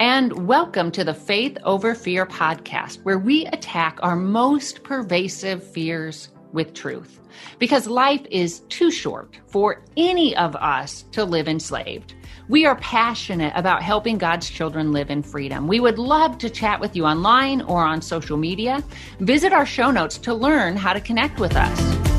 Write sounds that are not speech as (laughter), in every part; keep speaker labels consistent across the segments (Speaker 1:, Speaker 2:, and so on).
Speaker 1: And welcome to the Faith Over Fear podcast, where we attack our most pervasive fears with truth. Because life is too short for any of us to live enslaved. We are passionate about helping God's children live in freedom. We would love to chat with you online or on social media. Visit our show notes to learn how to connect with us.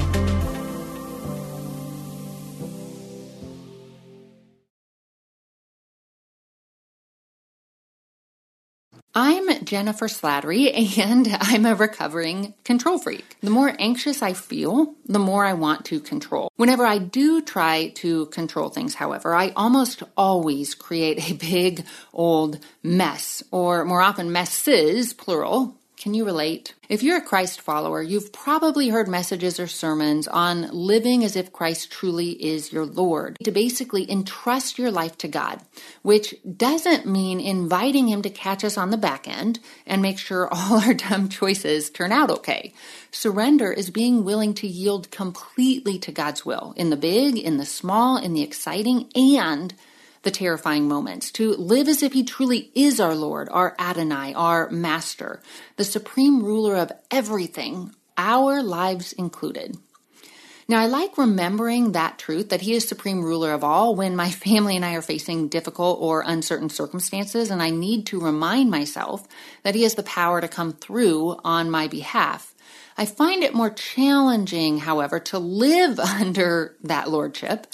Speaker 1: I'm Jennifer Slattery (laughs) and I'm a recovering control freak. The more anxious I feel, the more I want to control. Whenever I do try to control things, however, I almost always create a big old mess, or more often messes, plural, can you relate? If you're a Christ follower, you've probably heard messages or sermons on living as if Christ truly is your Lord. To basically entrust your life to God, which doesn't mean inviting Him to catch us on the back end and make sure (laughs) all our dumb choices turn out okay. Surrender is being willing to yield completely to God's will in the big, in the small, in the exciting, and the terrifying moments, to live as if He truly is our Lord, our Adonai, our Master, the supreme ruler of everything, our lives included. Now, I like remembering that truth that He is supreme ruler of all when my (laughs) family and I are facing difficult or uncertain circumstances, and I need to remind myself that He has the power to come through on my behalf. I find it more challenging, however, to live (laughs) under that lordship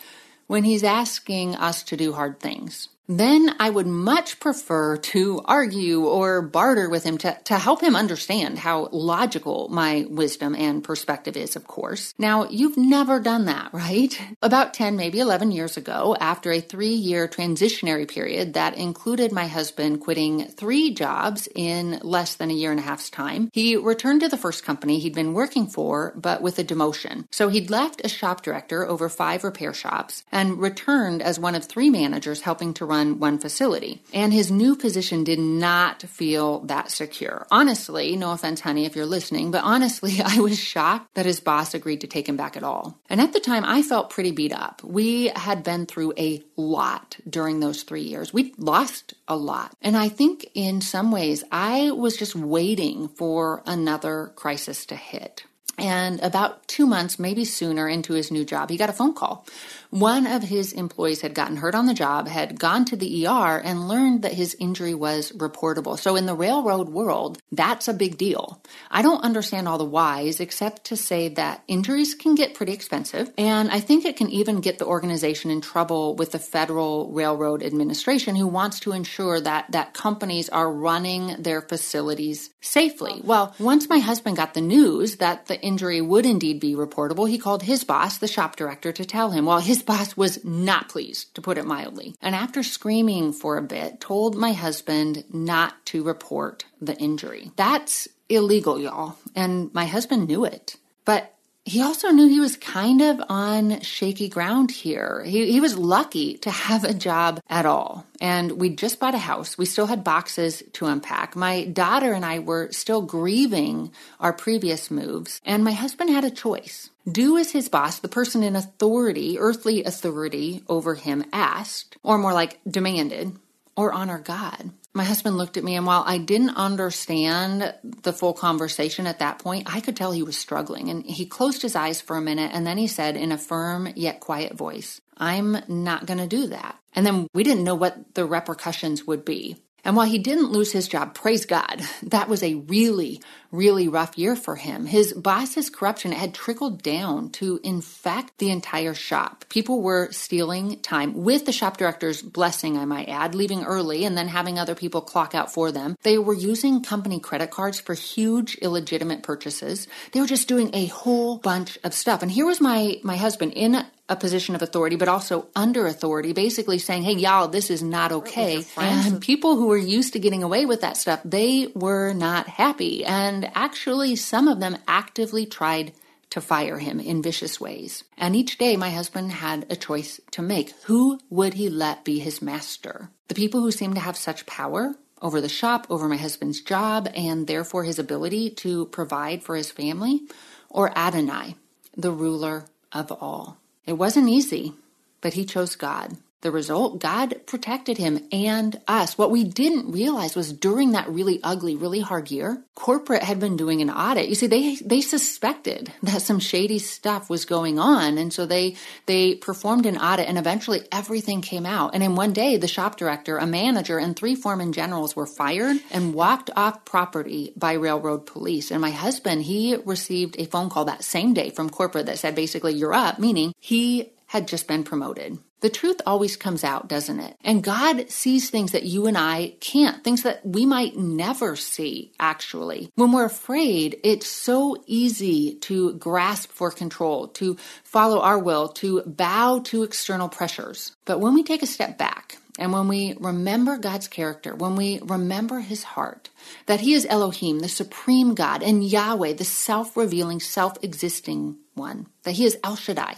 Speaker 1: when he's asking us to do hard things then I would much prefer to argue or barter with him to, to help him understand how logical my wisdom and perspective is, of course. Now, you've never done that, (laughs) right? About 10, maybe 11 years ago, after a three year transitionary period that included my husband quitting three jobs in less than a year and a half's time, he returned to the first company he'd been working for, but with a demotion. So he'd left as shop director over five repair shops and returned as one of three managers helping to run one facility. And his new position did not feel that secure. Honestly, no offense, honey, if you're listening, but honestly, (laughs) I was shocked that his boss agreed to take him back at all. And at the time, I felt pretty beat up. We had been through a lot during those three years. We lost a lot. And I think in some ways, I was just waiting for another crisis to hit. And about two months, maybe sooner, into his new job, he got a phone call one of his employees had gotten hurt on the job, had gone to the ER, and learned that his injury was reportable. So, in the railroad world, that's a big deal. I don't understand all the whys except to say that injuries can get pretty expensive, and I think it can even get the organization in trouble with the Federal Railroad Administration, who wants to ensure that, that companies are running their facilities safely. Well, once my husband got the news that the injury would indeed be reportable, he called his boss, the shop director, to tell him. Well, his boss was not pleased, to put it mildly. And after screaming for a bit, told my husband not to report the injury. That's illegal, y'all. And my husband knew it. But he also knew he was kind of on shaky ground here. He, he was lucky to have a job at all. And we just bought a house. We still had boxes to unpack. My daughter and I were still grieving our previous moves. And my husband had a choice. Do as his boss, the person in authority, earthly authority over him, asked, or more like demanded, or honor God. My husband looked at me, and while I didn't understand the full conversation at that point, I could tell he was struggling. And he closed his eyes for a minute, and then he said in a firm yet quiet voice, I'm not going to do that. And then we didn't know what the repercussions would be. And while he didn't lose his job, praise God, that was a really, really rough year for him. His boss's corruption had trickled down to infect the entire shop. People were stealing time with the shop director's blessing, I might add, leaving early and then having other people clock out for them. They were using company credit cards for huge illegitimate purchases. They were just doing a whole bunch of stuff. And here was my, my husband in a position of authority, but also under authority, basically saying, hey, y'all, this is not okay. And people who were used to getting away with that stuff, they were not happy. And actually, some of them actively tried to fire him in vicious ways. And each day, my husband had a choice to make. Who would he let be his master? The people who seemed to have such power over the shop, over my husband's job, and therefore his ability to provide for his family, or Adonai, the ruler of all. It wasn't easy, but he chose God. The result, God protected him and us. What we didn't realize was during that really ugly, really hard year, corporate had been doing an audit. You see, they they suspected that some shady stuff was going on, and so they they performed an audit, and eventually everything came out. And in one day, the shop director, a manager, and three foreman generals were fired and walked off property by railroad police. And my husband, he received a phone call that same day from corporate that said basically, "You're up," meaning he had just been promoted. The truth always comes out, doesn't it? And God sees things that you and I can't, things that we might never see, actually. When we're afraid, it's so easy to grasp for control, to follow our will, to bow to external pressures. But when we take a step back, and when we remember God's character, when we remember his heart, that he is Elohim, the supreme God, and Yahweh, the self revealing, self existing one, that he is El Shaddai,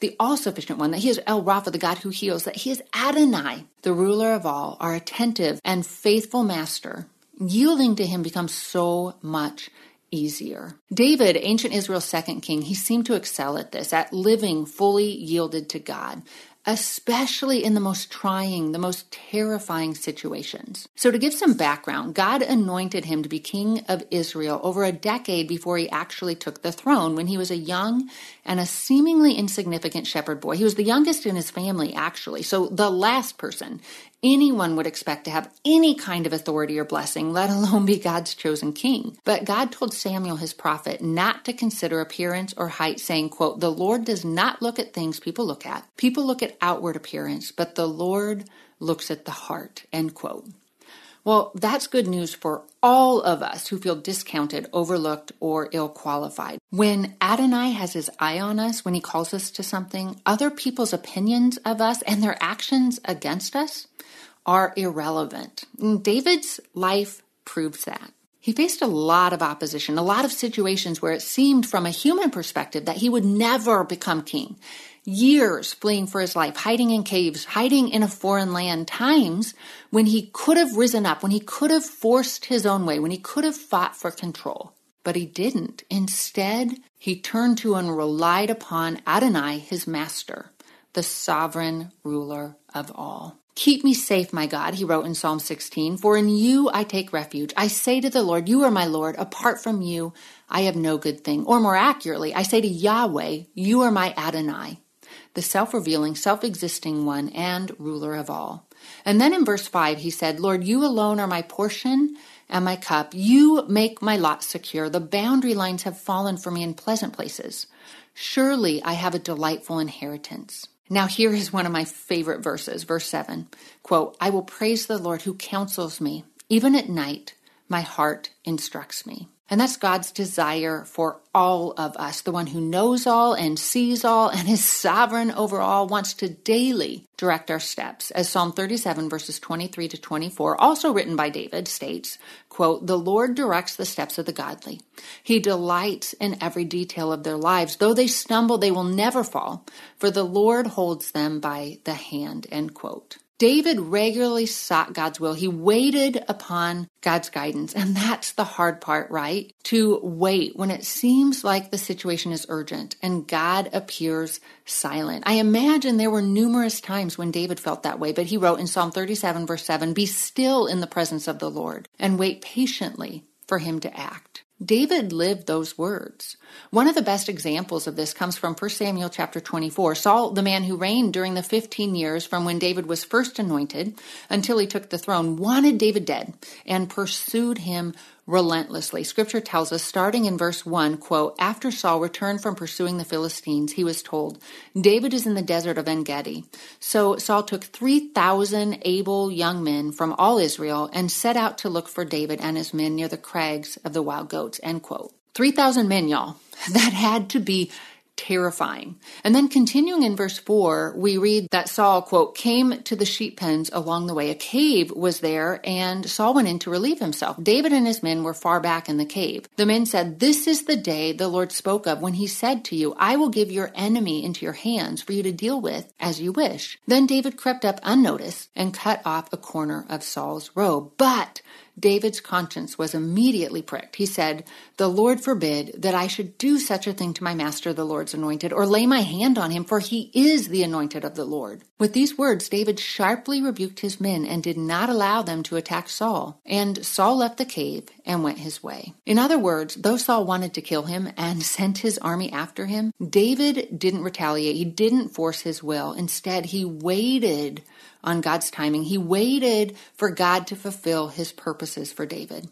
Speaker 1: the all sufficient one, that he is El Rapha, the God who heals, that he is Adonai, the ruler of all, our attentive and faithful master, yielding to him becomes so much easier. David, ancient Israel's second king, he seemed to excel at this, at living fully yielded to God, especially in the most trying, the most terrifying situations. So, to give some background, God anointed him to be king of Israel over a decade before he actually took the throne when he was a young and a seemingly insignificant shepherd boy. He was the youngest in his family, actually. So, the last person anyone would expect to have any kind of authority or blessing, let alone be God's chosen king. But God told Samuel, his prophet, not to consider appearance or height, saying, quote, The Lord does not look at things people look at. People look at outward appearance, but the Lord looks at the heart, end quote. Well, that's good news for all of us who feel discounted, overlooked, or ill qualified. When Adonai has his eye on us, when he calls us to something, other people's opinions of us and their actions against us are irrelevant. David's life proves that. He faced a lot of opposition, a lot of situations where it seemed from a human perspective that he would never become king. Years fleeing for his life, hiding in caves, hiding in a foreign land, times when he could have risen up, when he could have forced his own way, when he could have fought for control. But he didn't. Instead, he turned to and relied upon Adonai, his master, the sovereign ruler of all. Keep me safe, my God, he wrote in Psalm 16, for in you I take refuge. I say to the Lord, You are my Lord. Apart from you, I have no good thing. Or more accurately, I say to Yahweh, You are my Adonai, the self revealing, self existing one and ruler of all. And then in verse 5, he said, Lord, you alone are my portion and my cup. You make my lot secure. The boundary lines have fallen for me in pleasant places. Surely I have a delightful inheritance. Now, here is one of my favorite verses, verse 7. Quote, I will praise the Lord who counsels me. Even at night, my heart instructs me. And that's God's desire for all of us. The one who knows all and sees all and is sovereign over all wants to daily direct our steps. As Psalm 37 verses 23 to 24, also written by David, states, quote, The Lord directs the steps of the godly. He delights in every detail of their lives. Though they stumble, they will never fall, for the Lord holds them by the hand, end quote. David regularly sought God's will. He waited upon God's guidance. And that's the hard part, right? To wait when it seems like the situation is urgent and God appears silent. I imagine there were numerous times when David felt that way, but he wrote in Psalm 37, verse 7 Be still in the presence of the Lord and wait patiently for him to act. David lived those words. One of the best examples of this comes from 1 Samuel chapter 24. Saul, the man who reigned during the 15 years from when David was first anointed until he took the throne, wanted David dead and pursued him relentlessly. Scripture tells us, starting in verse 1, quote, After Saul returned from pursuing the Philistines, he was told, David is in the desert of En Gedi. So Saul took 3,000 able young men from all Israel and set out to look for David and his men near the crags of the wild goats, end quote. 3,000 men, y'all. (laughs) That had to be terrifying. And then continuing in verse 4, we read that Saul, quote, came to the sheep pens along the way. A cave was there, and Saul went in to relieve himself. David and his men were far back in the cave. The men said, This is the day the Lord spoke of when he said to you, I will give your enemy into your hands for you to deal with as you wish. Then David crept up unnoticed and cut off a corner of Saul's robe. But David's conscience was immediately pricked. He said, The Lord forbid that I should do such a thing to my master, the Lord's anointed, or lay my hand on him, for he is the anointed of the Lord. With these words, David sharply rebuked his men and did not allow them to attack Saul. And Saul left the cave and went his way. In other words, though Saul wanted to kill him and (laughs) sent his army after him, David didn't retaliate. He didn't force his will. Instead, he waited on God's timing. He waited for God to fulfill his purposes for David.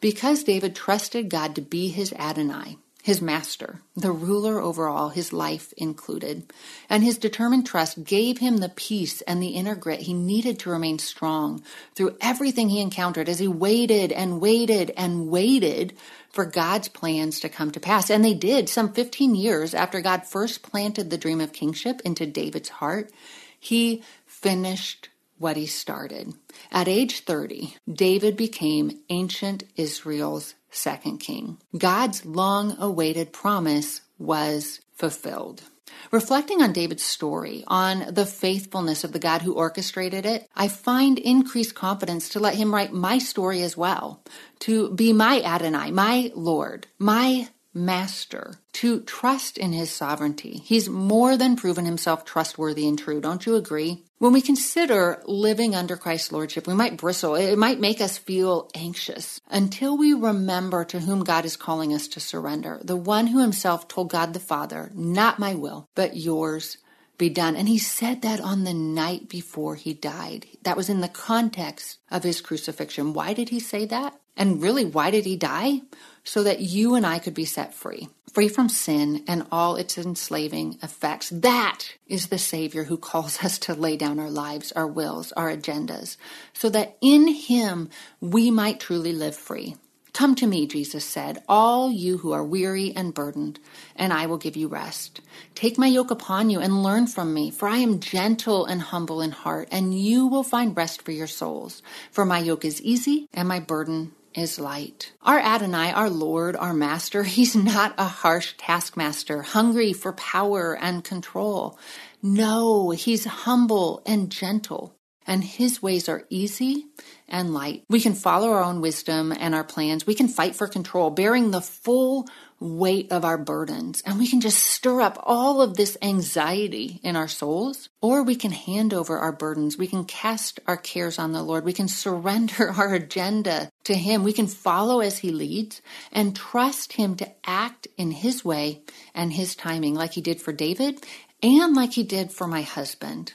Speaker 1: Because David trusted God to be his Adonai, his master, the ruler over all, his life included. And his determined trust gave him the peace and the inner grit he needed to remain strong through everything he encountered as he waited and waited and waited for God's plans to come to pass. And they did some 15 years after God first planted the dream of kingship into David's heart. He finished what he started. At age 30, David became ancient Israel's second king. God's long awaited promise was fulfilled. Reflecting on David's story, on the faithfulness of the God who orchestrated it, I find increased confidence to let him write my story as well, to be my Adonai, my Lord, my master to trust in his sovereignty. He's more than proven himself trustworthy and true. Don't you agree? When we consider living under Christ's lordship, we might bristle. It might make us feel anxious until we remember to whom God is calling us to surrender. The one who himself told God the Father, not my will, but yours be done. And he said that on the night before he died. That was in the context of his crucifixion. Why did he say that? And really, why did he die? So that you and I could be set free, free from sin and all its enslaving effects. That is the Savior who calls us to lay down our lives, our wills, our agendas, so that in Him we might truly live free. Come to me, Jesus said, all you who are weary and burdened, and I will give you rest. Take my yoke upon you and learn from me, for I am gentle and humble in heart, and you will find rest for your souls. For my yoke is easy and my burden is light. Our Adonai, our Lord, our Master, (laughs) he's not a harsh taskmaster, hungry for power and control. No, he's humble and gentle and his ways are easy and light. We can follow our own wisdom and our plans. We can fight for control, bearing the full weight of our burdens, and we can just stir up all of this anxiety in our souls, or we can hand over our burdens. We can cast our cares on the Lord. We can surrender (laughs) our agenda to Him. We can follow as He leads and trust Him to act in His way and His timing, like He did for David and like He did for my husband.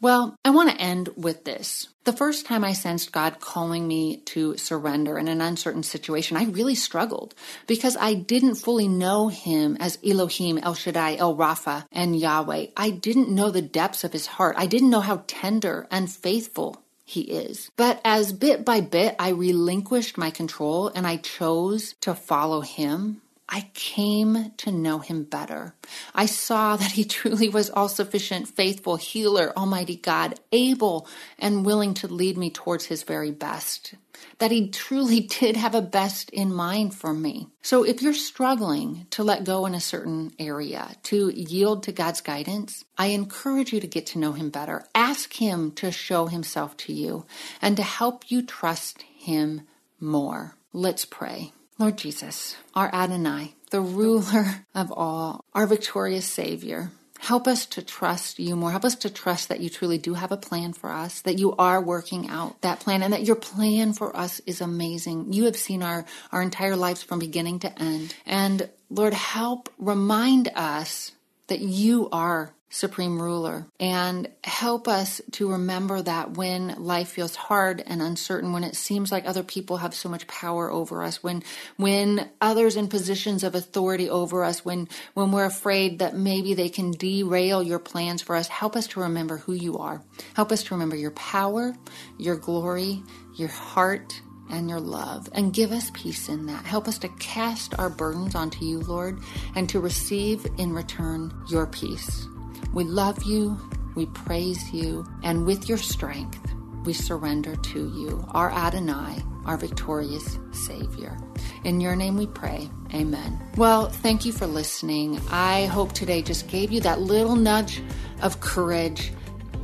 Speaker 1: Well, I want to end with this. The first time I sensed God calling me to surrender in an uncertain situation, I really struggled because I didn't fully know Him as Elohim, El Shaddai, El Rapha, and Yahweh. I didn't know the depths of His heart. I didn't know how tender and faithful he is. But as bit by bit I relinquished my control and I chose to follow him, I came to know him better. I saw that he (laughs) truly was all sufficient, faithful, healer, Almighty God, able and willing to lead me towards his very best. That he truly (laughs) did have a best in mind for me. So if you're struggling to let go in a certain area, to yield to God's guidance, I encourage you to get to know him better. Ask him to show himself to you and to help you trust him more. Let's pray. Lord Jesus, our Adonai, the ruler of all, our victorious Savior, help us to trust you more. Help us to trust that you truly do have a plan for us, that you are working out that plan, and that your plan for us is amazing. You have seen our, our entire lives from beginning to end. And Lord, help remind us that you are supreme ruler. And help us to remember that when life feels hard and uncertain when it seems like other people have so much power over us when when others in positions of authority over us when when we're afraid that maybe they can derail your plans for us help us to remember who you are. Help us to remember your power your glory your heart and your love and give us peace in that. Help us to cast our burdens onto you, Lord, and to receive in return your peace. We love you, we praise you, and with your strength, we surrender to you, our Adonai, our victorious Savior. In your name we pray. Amen. Well, thank you for listening. I hope today just gave you that little nudge of courage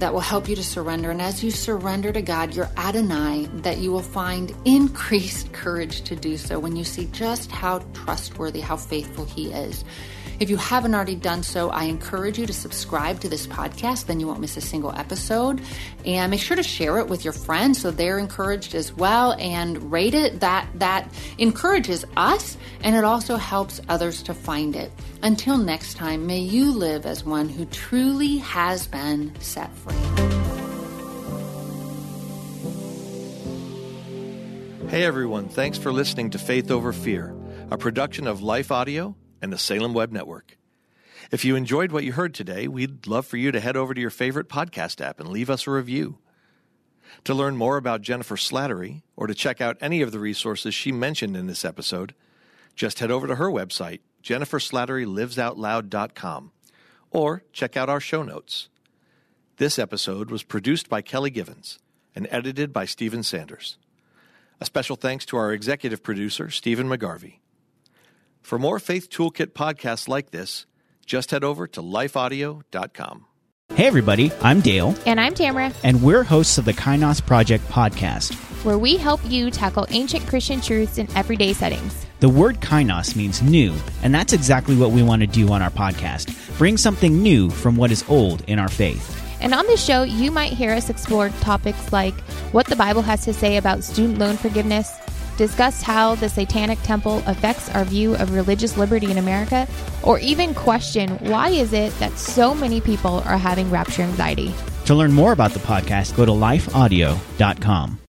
Speaker 1: that will help you to surrender. And as you surrender to God, your Adonai, that you will find increased (laughs) courage to do so when you see just how trustworthy, how faithful He is. If you haven't already done so, I encourage you to subscribe to this podcast, then you won't miss a single episode. And make sure to share it with your friends so they're encouraged as well and rate it. That that encourages us and it also helps others to find it. Until next time, may you live as one who truly has been set free.
Speaker 2: Hey everyone, thanks for listening to Faith Over Fear, a production of Life Audio and the Salem Web Network. If you enjoyed what you heard today, we'd love for you to head over to your favorite podcast app and leave us a review. To learn more about Jennifer Slattery or to check out any of the resources she mentioned in this episode, just head over to her website, jenniferslatterylivesoutloud.com, or check out our show notes. This episode was produced by Kelly Givens and edited by Stephen Sanders. A special thanks to our executive producer, Stephen McGarvey. For more Faith Toolkit podcasts like this, just head over to lifeaudio.com.
Speaker 3: Hey, everybody, I'm Dale.
Speaker 4: And I'm Tamara.
Speaker 3: And we're hosts of the Kainos Project podcast,
Speaker 4: where we help you tackle ancient Christian truths in everyday settings.
Speaker 3: The word kainos means new, and that's exactly what we want to do on our podcast bring something new from what is old in our faith.
Speaker 4: And on this show, you might hear us explore topics like what the Bible has to say about student loan forgiveness discuss how the Satanic Temple affects our view of religious liberty in America, or even question why is it that so many people are having rapture anxiety.
Speaker 3: To learn more about the podcast, go to lifeaudio.com.